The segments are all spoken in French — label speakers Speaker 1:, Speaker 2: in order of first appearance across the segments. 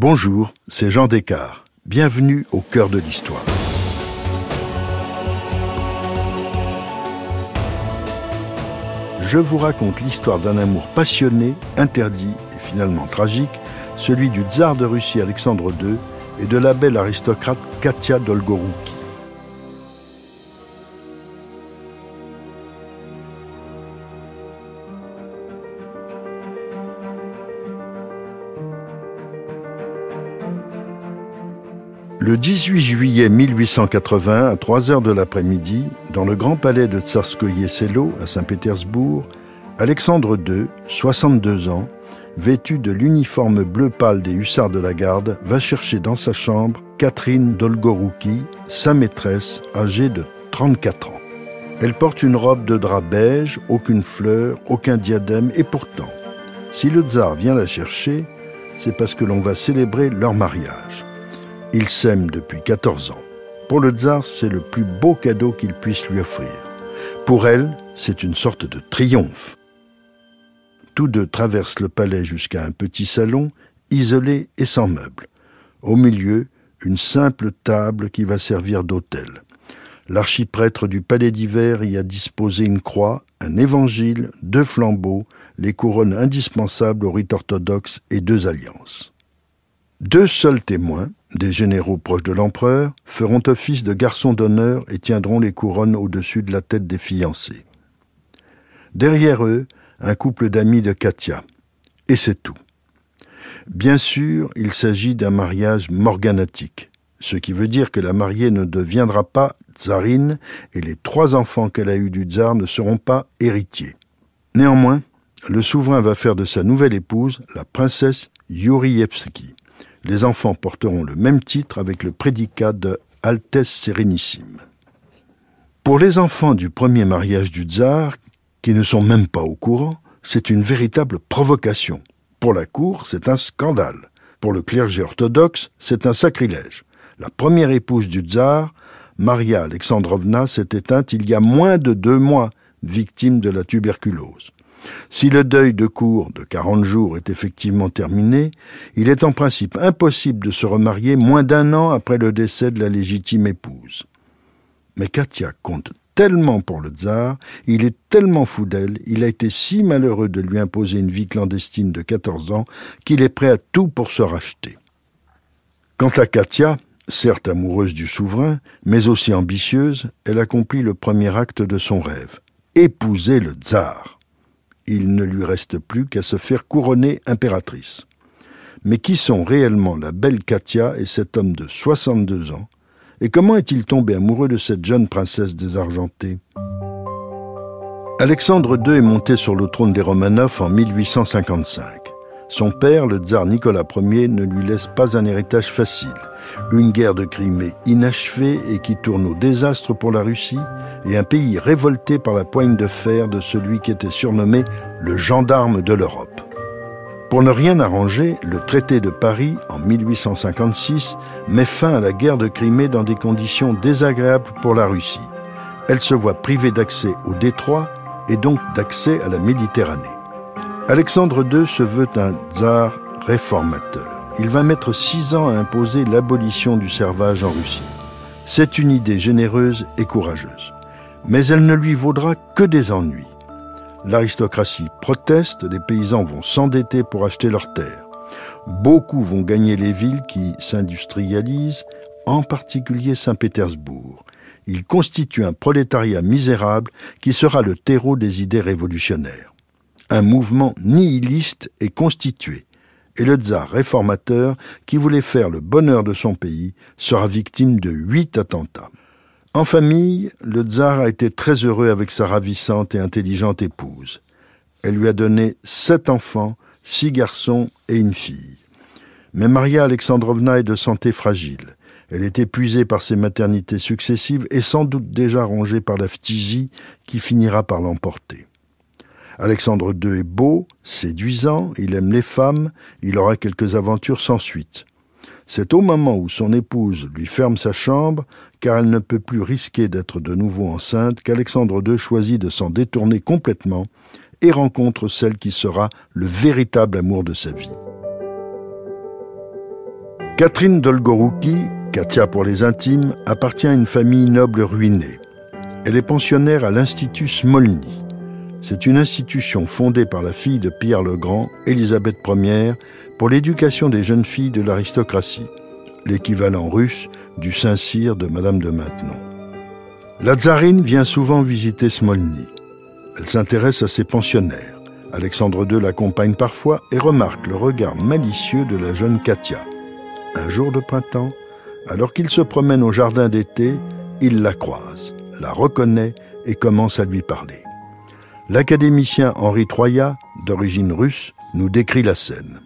Speaker 1: Bonjour, c'est Jean Descartes. Bienvenue au cœur de l'histoire. Je vous raconte l'histoire d'un amour passionné, interdit et finalement tragique, celui du tsar de Russie Alexandre II et de la belle aristocrate Katia Dolgorouki. Le 18 juillet 1880, à 3 heures de l'après-midi, dans le grand palais de Tsarskoye Selo, à Saint-Pétersbourg, Alexandre II, 62 ans, vêtu de l'uniforme bleu pâle des hussards de la garde, va chercher dans sa chambre Catherine Dolgorouki, sa maîtresse, âgée de 34 ans. Elle porte une robe de drap beige, aucune fleur, aucun diadème, et pourtant, si le tsar vient la chercher, c'est parce que l'on va célébrer leur mariage. Ils s'aiment depuis 14 ans. Pour le tsar, c'est le plus beau cadeau qu'il puisse lui offrir. Pour elle, c'est une sorte de triomphe. Tous deux traversent le palais jusqu'à un petit salon, isolé et sans meubles. Au milieu, une simple table qui va servir d'autel. L'archiprêtre du palais d'hiver y a disposé une croix, un évangile, deux flambeaux, les couronnes indispensables au rite orthodoxe et deux alliances. Deux seuls témoins, des généraux proches de l'empereur, feront office de garçons d'honneur et tiendront les couronnes au-dessus de la tête des fiancés. Derrière eux, un couple d'amis de Katia. Et c'est tout. Bien sûr, il s'agit d'un mariage morganatique, ce qui veut dire que la mariée ne deviendra pas tsarine et les trois enfants qu'elle a eus du tsar ne seront pas héritiers. Néanmoins, le souverain va faire de sa nouvelle épouse la princesse Yurievski les enfants porteront le même titre avec le prédicat de Altesse Sérénissime. Pour les enfants du premier mariage du tsar, qui ne sont même pas au courant, c'est une véritable provocation. Pour la cour, c'est un scandale. Pour le clergé orthodoxe, c'est un sacrilège. La première épouse du tsar, Maria Alexandrovna, s'est éteinte il y a moins de deux mois, victime de la tuberculose. Si le deuil de cour de 40 jours est effectivement terminé, il est en principe impossible de se remarier moins d'un an après le décès de la légitime épouse. Mais Katia compte tellement pour le tsar, il est tellement fou d'elle, il a été si malheureux de lui imposer une vie clandestine de 14 ans, qu'il est prêt à tout pour se racheter. Quant à Katia, certes amoureuse du souverain, mais aussi ambitieuse, elle accomplit le premier acte de son rêve, épouser le tsar il ne lui reste plus qu'à se faire couronner impératrice. Mais qui sont réellement la belle Katia et cet homme de 62 ans? Et comment est-il tombé amoureux de cette jeune princesse désargentée? Alexandre II est monté sur le trône des Romanov en 1855. Son père, le tsar Nicolas Ier, ne lui laisse pas un héritage facile. Une guerre de Crimée inachevée et qui tourne au désastre pour la Russie, et un pays révolté par la poigne de fer de celui qui était surnommé le gendarme de l'Europe. Pour ne rien arranger, le traité de Paris, en 1856, met fin à la guerre de Crimée dans des conditions désagréables pour la Russie. Elle se voit privée d'accès au détroit et donc d'accès à la Méditerranée. Alexandre II se veut un tsar réformateur. Il va mettre six ans à imposer l'abolition du servage en Russie. C'est une idée généreuse et courageuse mais elle ne lui vaudra que des ennuis. L'aristocratie proteste, les paysans vont s'endetter pour acheter leurs terres. Beaucoup vont gagner les villes qui s'industrialisent, en particulier Saint-Pétersbourg. Il constitue un prolétariat misérable qui sera le terreau des idées révolutionnaires. Un mouvement nihiliste est constitué, et le tsar réformateur, qui voulait faire le bonheur de son pays, sera victime de huit attentats. En famille, le tsar a été très heureux avec sa ravissante et intelligente épouse. Elle lui a donné sept enfants, six garçons et une fille. Mais Maria Alexandrovna est de santé fragile. Elle est épuisée par ses maternités successives et sans doute déjà rongée par la phtigie qui finira par l'emporter. Alexandre II est beau, séduisant, il aime les femmes, il aura quelques aventures sans suite. C'est au moment où son épouse lui ferme sa chambre, car elle ne peut plus risquer d'être de nouveau enceinte, qu'Alexandre II choisit de s'en détourner complètement et rencontre celle qui sera le véritable amour de sa vie. Catherine Dolgorouki, Katia pour les intimes, appartient à une famille noble ruinée. Elle est pensionnaire à l'Institut Smolny. C'est une institution fondée par la fille de Pierre le Grand, Élisabeth Ier, pour l'éducation des jeunes filles de l'aristocratie, l'équivalent russe du Saint-Cyr de Madame de Maintenon. La tsarine vient souvent visiter Smolny. Elle s'intéresse à ses pensionnaires. Alexandre II l'accompagne parfois et remarque le regard malicieux de la jeune Katia. Un jour de printemps, alors qu'il se promène au jardin d'été, il la croise, la reconnaît et commence à lui parler. L'académicien Henri Troyat, d'origine russe, nous décrit la scène.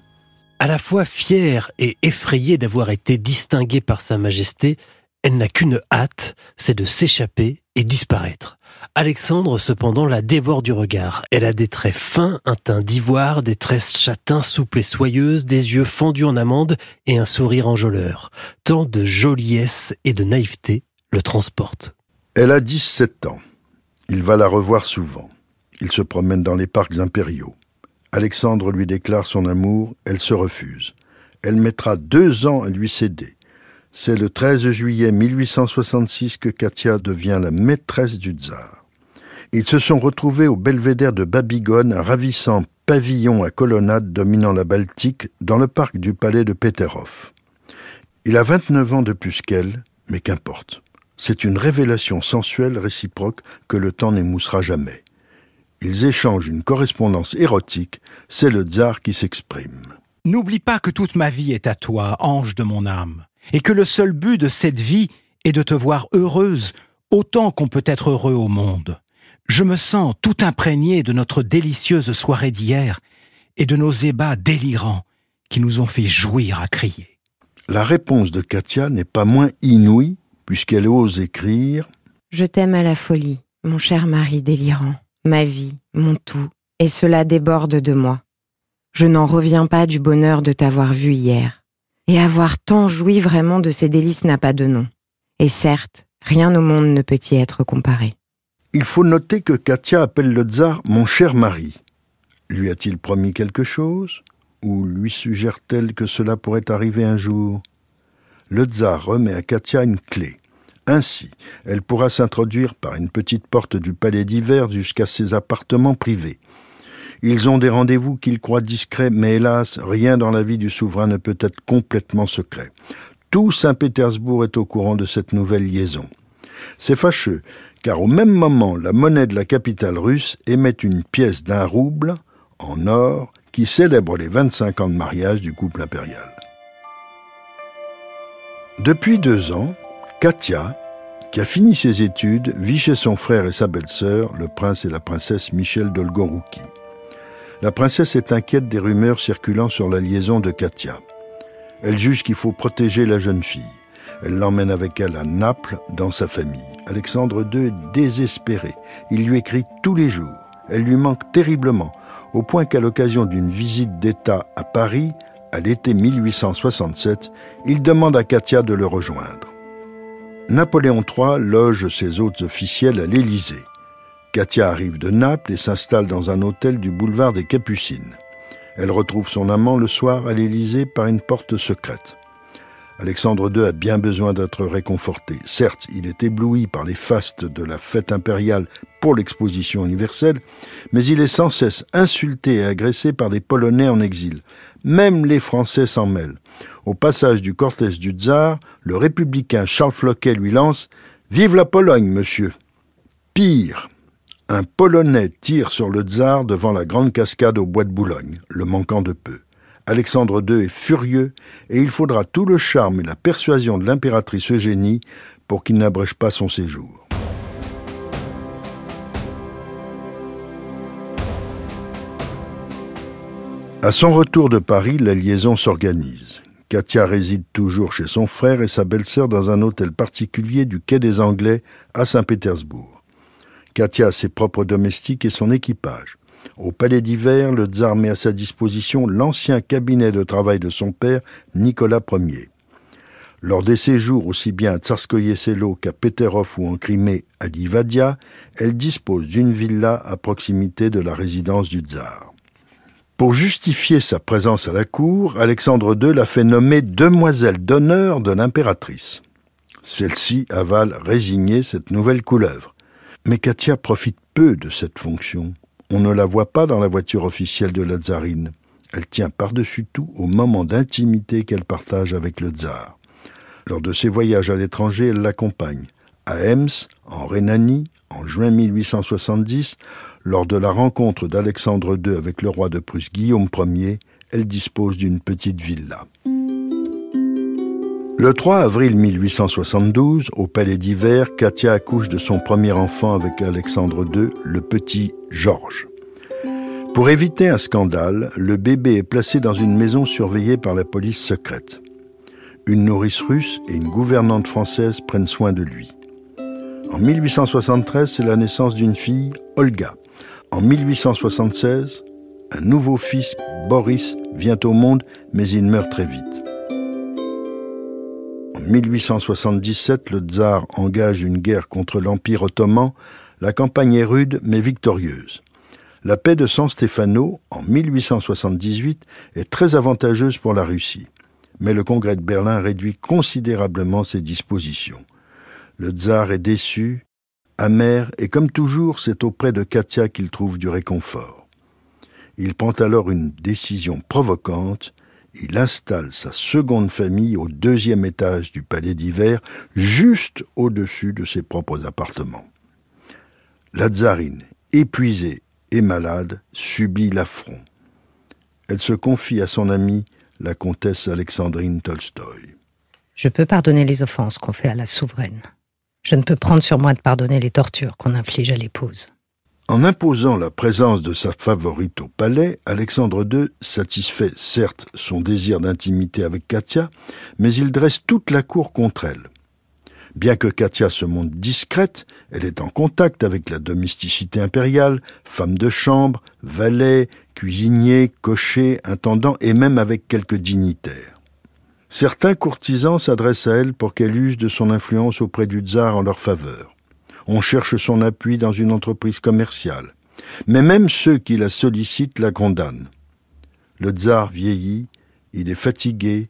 Speaker 2: À la fois fière et effrayée d'avoir été distinguée par Sa Majesté, elle n'a qu'une hâte, c'est de s'échapper et disparaître. Alexandre, cependant, la dévore du regard. Elle a des traits fins, un teint d'ivoire, des tresses châtains souples et soyeuses, des yeux fendus en amande et un sourire enjôleur. Tant de joliesse et de naïveté le transportent.
Speaker 1: Elle a 17 ans. Il va la revoir souvent. Il se promène dans les parcs impériaux. Alexandre lui déclare son amour, elle se refuse. Elle mettra deux ans à lui céder. C'est le 13 juillet 1866 que Katia devient la maîtresse du tsar. Ils se sont retrouvés au belvédère de Babygone, un ravissant pavillon à colonnade dominant la Baltique, dans le parc du palais de Peterhof. Il a 29 ans de plus qu'elle, mais qu'importe. C'est une révélation sensuelle réciproque que le temps n'émoussera jamais. Ils échangent une correspondance érotique, c'est le tsar qui s'exprime.
Speaker 3: N'oublie pas que toute ma vie est à toi, ange de mon âme et que le seul but de cette vie est de te voir heureuse autant qu'on peut être heureux au monde. Je me sens tout imprégné de notre délicieuse soirée d'hier et de nos ébats délirants qui nous ont fait jouir à crier.
Speaker 1: La réponse de Katia n'est pas moins inouïe puisqu'elle ose écrire
Speaker 4: Je t'aime à la folie, mon cher mari délirant, ma vie, mon tout, et cela déborde de moi. Je n'en reviens pas du bonheur de t'avoir vu hier et avoir tant joui vraiment de ces délices n'a pas de nom. Et certes, rien au monde ne peut y être comparé.
Speaker 1: Il faut noter que Katia appelle le tsar mon cher mari. Lui a-t-il promis quelque chose? Ou lui suggère-t-elle que cela pourrait arriver un jour? Le tsar remet à Katia une clé. Ainsi, elle pourra s'introduire par une petite porte du palais d'hiver jusqu'à ses appartements privés. Ils ont des rendez-vous qu'ils croient discrets, mais hélas, rien dans la vie du souverain ne peut être complètement secret. Tout Saint-Pétersbourg est au courant de cette nouvelle liaison. C'est fâcheux, car au même moment, la monnaie de la capitale russe émet une pièce d'un rouble, en or, qui célèbre les 25 ans de mariage du couple impérial. Depuis deux ans, Katia, qui a fini ses études, vit chez son frère et sa belle-sœur, le prince et la princesse Michel Dolgorouki. La princesse est inquiète des rumeurs circulant sur la liaison de Katia. Elle juge qu'il faut protéger la jeune fille. Elle l'emmène avec elle à Naples, dans sa famille. Alexandre II est désespéré. Il lui écrit tous les jours. Elle lui manque terriblement, au point qu'à l'occasion d'une visite d'État à Paris, à l'été 1867, il demande à Katia de le rejoindre. Napoléon III loge ses hôtes officiels à l'Élysée. Katia arrive de Naples et s'installe dans un hôtel du boulevard des Capucines. Elle retrouve son amant le soir à l'Élysée par une porte secrète. Alexandre II a bien besoin d'être réconforté. Certes, il est ébloui par les fastes de la fête impériale pour l'exposition universelle, mais il est sans cesse insulté et agressé par des Polonais en exil. Même les Français s'en mêlent. Au passage du cortège du tsar, le républicain Charles Floquet lui lance Vive la Pologne, monsieur Pire, un Polonais tire sur le tsar devant la grande cascade au bois de Boulogne, le manquant de peu. Alexandre II est furieux et il faudra tout le charme et la persuasion de l'impératrice Eugénie pour qu'il n'abrège pas son séjour. À son retour de Paris, la liaison s'organise. Katia réside toujours chez son frère et sa belle-sœur dans un hôtel particulier du quai des Anglais à Saint-Pétersbourg. Katia a ses propres domestiques et son équipage. Au palais d'hiver, le tsar met à sa disposition l'ancien cabinet de travail de son père, Nicolas Ier. Lors des séjours aussi bien à Tsarskoye Selo qu'à Peterhof ou en Crimée à Livadia, elle dispose d'une villa à proximité de la résidence du tsar. Pour justifier sa présence à la cour, Alexandre II l'a fait nommer demoiselle d'honneur de l'impératrice. Celle-ci avale résignée cette nouvelle couleuvre. Mais Katia profite peu de cette fonction. On ne la voit pas dans la voiture officielle de la tsarine. Elle tient par-dessus tout au moment d'intimité qu'elle partage avec le tsar. Lors de ses voyages à l'étranger, elle l'accompagne. À Ems, en Rhénanie, en juin 1870, lors de la rencontre d'Alexandre II avec le roi de Prusse Guillaume Ier, elle dispose d'une petite villa. Le 3 avril 1872, au Palais d'Hiver, Katia accouche de son premier enfant avec Alexandre II, le petit Georges. Pour éviter un scandale, le bébé est placé dans une maison surveillée par la police secrète. Une nourrice russe et une gouvernante française prennent soin de lui. En 1873, c'est la naissance d'une fille, Olga. En 1876, un nouveau fils, Boris, vient au monde, mais il meurt très vite. En 1877, le tsar engage une guerre contre l'Empire ottoman. La campagne est rude mais victorieuse. La paix de San Stefano, en 1878, est très avantageuse pour la Russie. Mais le congrès de Berlin réduit considérablement ses dispositions. Le tsar est déçu, amer, et comme toujours, c'est auprès de Katia qu'il trouve du réconfort. Il prend alors une décision provocante il installe sa seconde famille au deuxième étage du palais d'hiver, juste au-dessus de ses propres appartements. La tsarine, épuisée et malade, subit l'affront. Elle se confie à son amie, la comtesse Alexandrine Tolstoï.
Speaker 5: Je peux pardonner les offenses qu'on fait à la souveraine. Je ne peux prendre sur moi de pardonner les tortures qu'on inflige à l'épouse.
Speaker 1: En imposant la présence de sa favorite au palais, Alexandre II satisfait certes son désir d'intimité avec Katia, mais il dresse toute la cour contre elle. Bien que Katia se montre discrète, elle est en contact avec la domesticité impériale, femme de chambre, valet, cuisinier, cocher, intendant et même avec quelques dignitaires. Certains courtisans s'adressent à elle pour qu'elle use de son influence auprès du tsar en leur faveur on cherche son appui dans une entreprise commerciale. Mais même ceux qui la sollicitent la condamnent. Le tsar vieillit, il est fatigué,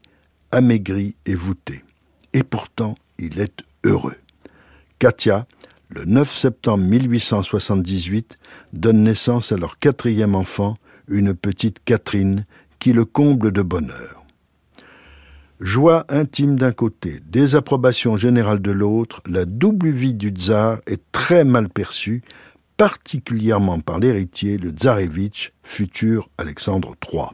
Speaker 1: amaigri et voûté. Et pourtant, il est heureux. Katia, le 9 septembre 1878, donne naissance à leur quatrième enfant, une petite Catherine, qui le comble de bonheur. Joie intime d'un côté, désapprobation générale de l'autre, la double vie du tsar est très mal perçue, particulièrement par l'héritier, le tsarevitch, futur Alexandre III.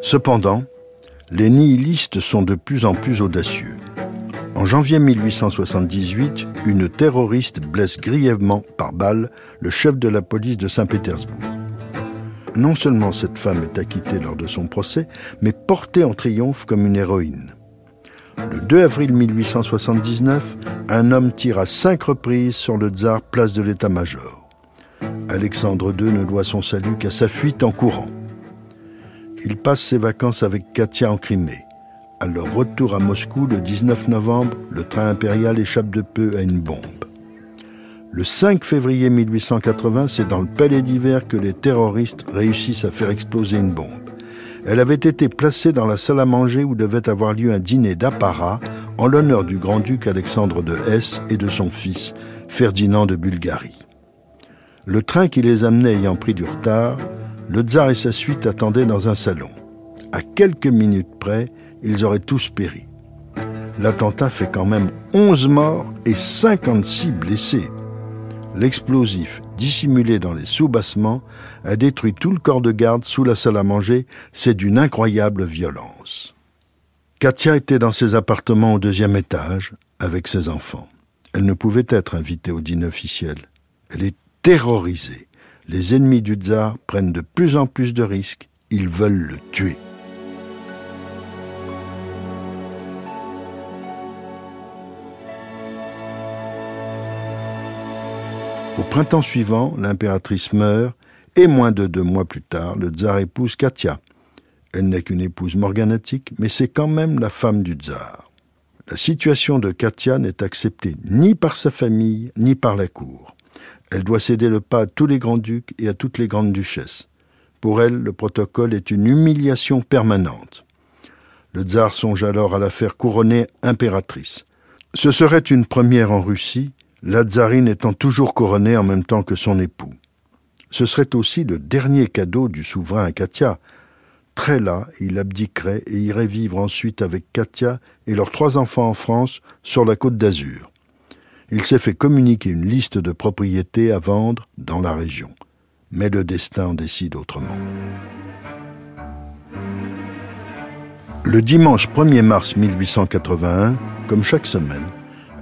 Speaker 1: Cependant, les nihilistes sont de plus en plus audacieux. En janvier 1878, une terroriste blesse grièvement par balle le chef de la police de Saint-Pétersbourg non seulement cette femme est acquittée lors de son procès, mais portée en triomphe comme une héroïne. Le 2 avril 1879, un homme tire à cinq reprises sur le tsar place de l'état-major. Alexandre II ne doit son salut qu'à sa fuite en courant. Il passe ses vacances avec Katia en Crimée. À leur retour à Moscou le 19 novembre, le train impérial échappe de peu à une bombe. Le 5 février 1880, c'est dans le palais d'hiver que les terroristes réussissent à faire exploser une bombe. Elle avait été placée dans la salle à manger où devait avoir lieu un dîner d'apparat en l'honneur du grand-duc Alexandre de Hesse et de son fils, Ferdinand de Bulgarie. Le train qui les amenait ayant pris du retard, le tsar et sa suite attendaient dans un salon. À quelques minutes près, ils auraient tous péri. L'attentat fait quand même 11 morts et 56 blessés l'explosif dissimulé dans les sous-bassements a détruit tout le corps de garde sous la salle à manger. C'est d'une incroyable violence. Katia était dans ses appartements au deuxième étage avec ses enfants. Elle ne pouvait être invitée au dîner officiel. Elle est terrorisée. Les ennemis du tsar prennent de plus en plus de risques. Ils veulent le tuer. Au printemps suivant, l'impératrice meurt, et moins de deux mois plus tard, le tsar épouse Katia. Elle n'est qu'une épouse morganatique, mais c'est quand même la femme du tsar. La situation de Katia n'est acceptée ni par sa famille, ni par la cour. Elle doit céder le pas à tous les grands-ducs et à toutes les grandes duchesses. Pour elle, le protocole est une humiliation permanente. Le tsar songe alors à la faire couronner impératrice. Ce serait une première en Russie, la étant toujours couronnée en même temps que son époux. Ce serait aussi le dernier cadeau du souverain à Katia. Très là, il abdiquerait et irait vivre ensuite avec Katia et leurs trois enfants en France sur la côte d'Azur. Il s'est fait communiquer une liste de propriétés à vendre dans la région. Mais le destin décide autrement. Le dimanche 1er mars 1881, comme chaque semaine,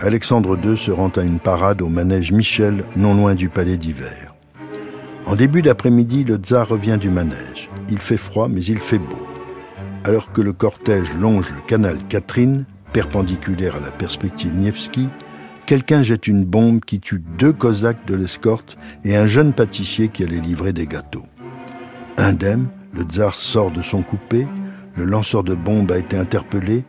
Speaker 1: Alexandre II se rend à une parade au manège Michel, non loin du palais d'hiver. En début d'après-midi, le tsar revient du manège. Il fait froid, mais il fait beau. Alors que le cortège longe le canal Catherine, perpendiculaire à la perspective Nievski, quelqu'un jette une bombe qui tue deux cosaques de l'escorte et un jeune pâtissier qui allait livrer des gâteaux. Indemne, le tsar sort de son coupé, le lanceur de bombes a été interpellé.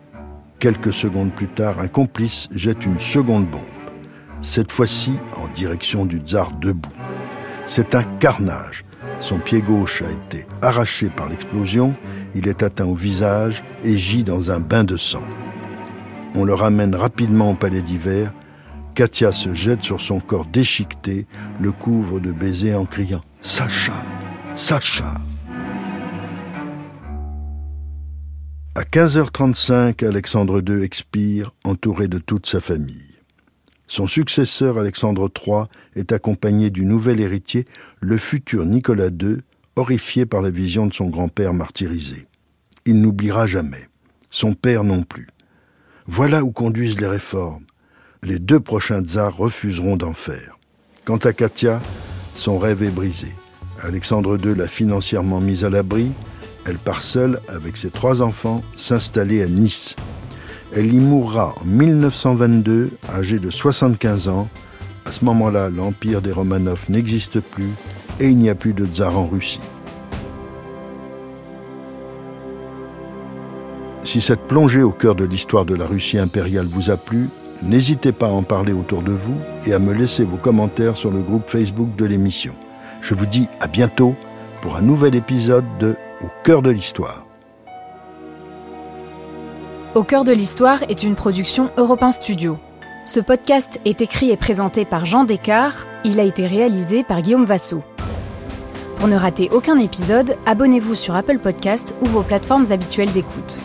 Speaker 1: Quelques secondes plus tard, un complice jette une seconde bombe, cette fois-ci en direction du tsar debout. C'est un carnage. Son pied gauche a été arraché par l'explosion, il est atteint au visage et gît dans un bain de sang. On le ramène rapidement au palais d'hiver Katia se jette sur son corps déchiqueté, le couvre de baisers en criant ⁇ Sacha Sacha !⁇ 15h35, Alexandre II expire, entouré de toute sa famille. Son successeur Alexandre III est accompagné du nouvel héritier, le futur Nicolas II, horrifié par la vision de son grand-père martyrisé. Il n'oubliera jamais, son père non plus. Voilà où conduisent les réformes les deux prochains tsars refuseront d'en faire. Quant à Katia, son rêve est brisé. Alexandre II l'a financièrement mise à l'abri. Elle part seule, avec ses trois enfants, s'installer à Nice. Elle y mourra en 1922, âgée de 75 ans. À ce moment-là, l'empire des Romanov n'existe plus et il n'y a plus de tsar en Russie. Si cette plongée au cœur de l'histoire de la Russie impériale vous a plu, N'hésitez pas à en parler autour de vous et à me laisser vos commentaires sur le groupe Facebook de l'émission. Je vous dis à bientôt pour un nouvel épisode de Au cœur de l'histoire.
Speaker 6: Au cœur de l'histoire est une production Europe Studio. Ce podcast est écrit et présenté par Jean Descartes. Il a été réalisé par Guillaume Vassou. Pour ne rater aucun épisode, abonnez-vous sur Apple Podcast ou vos plateformes habituelles d'écoute.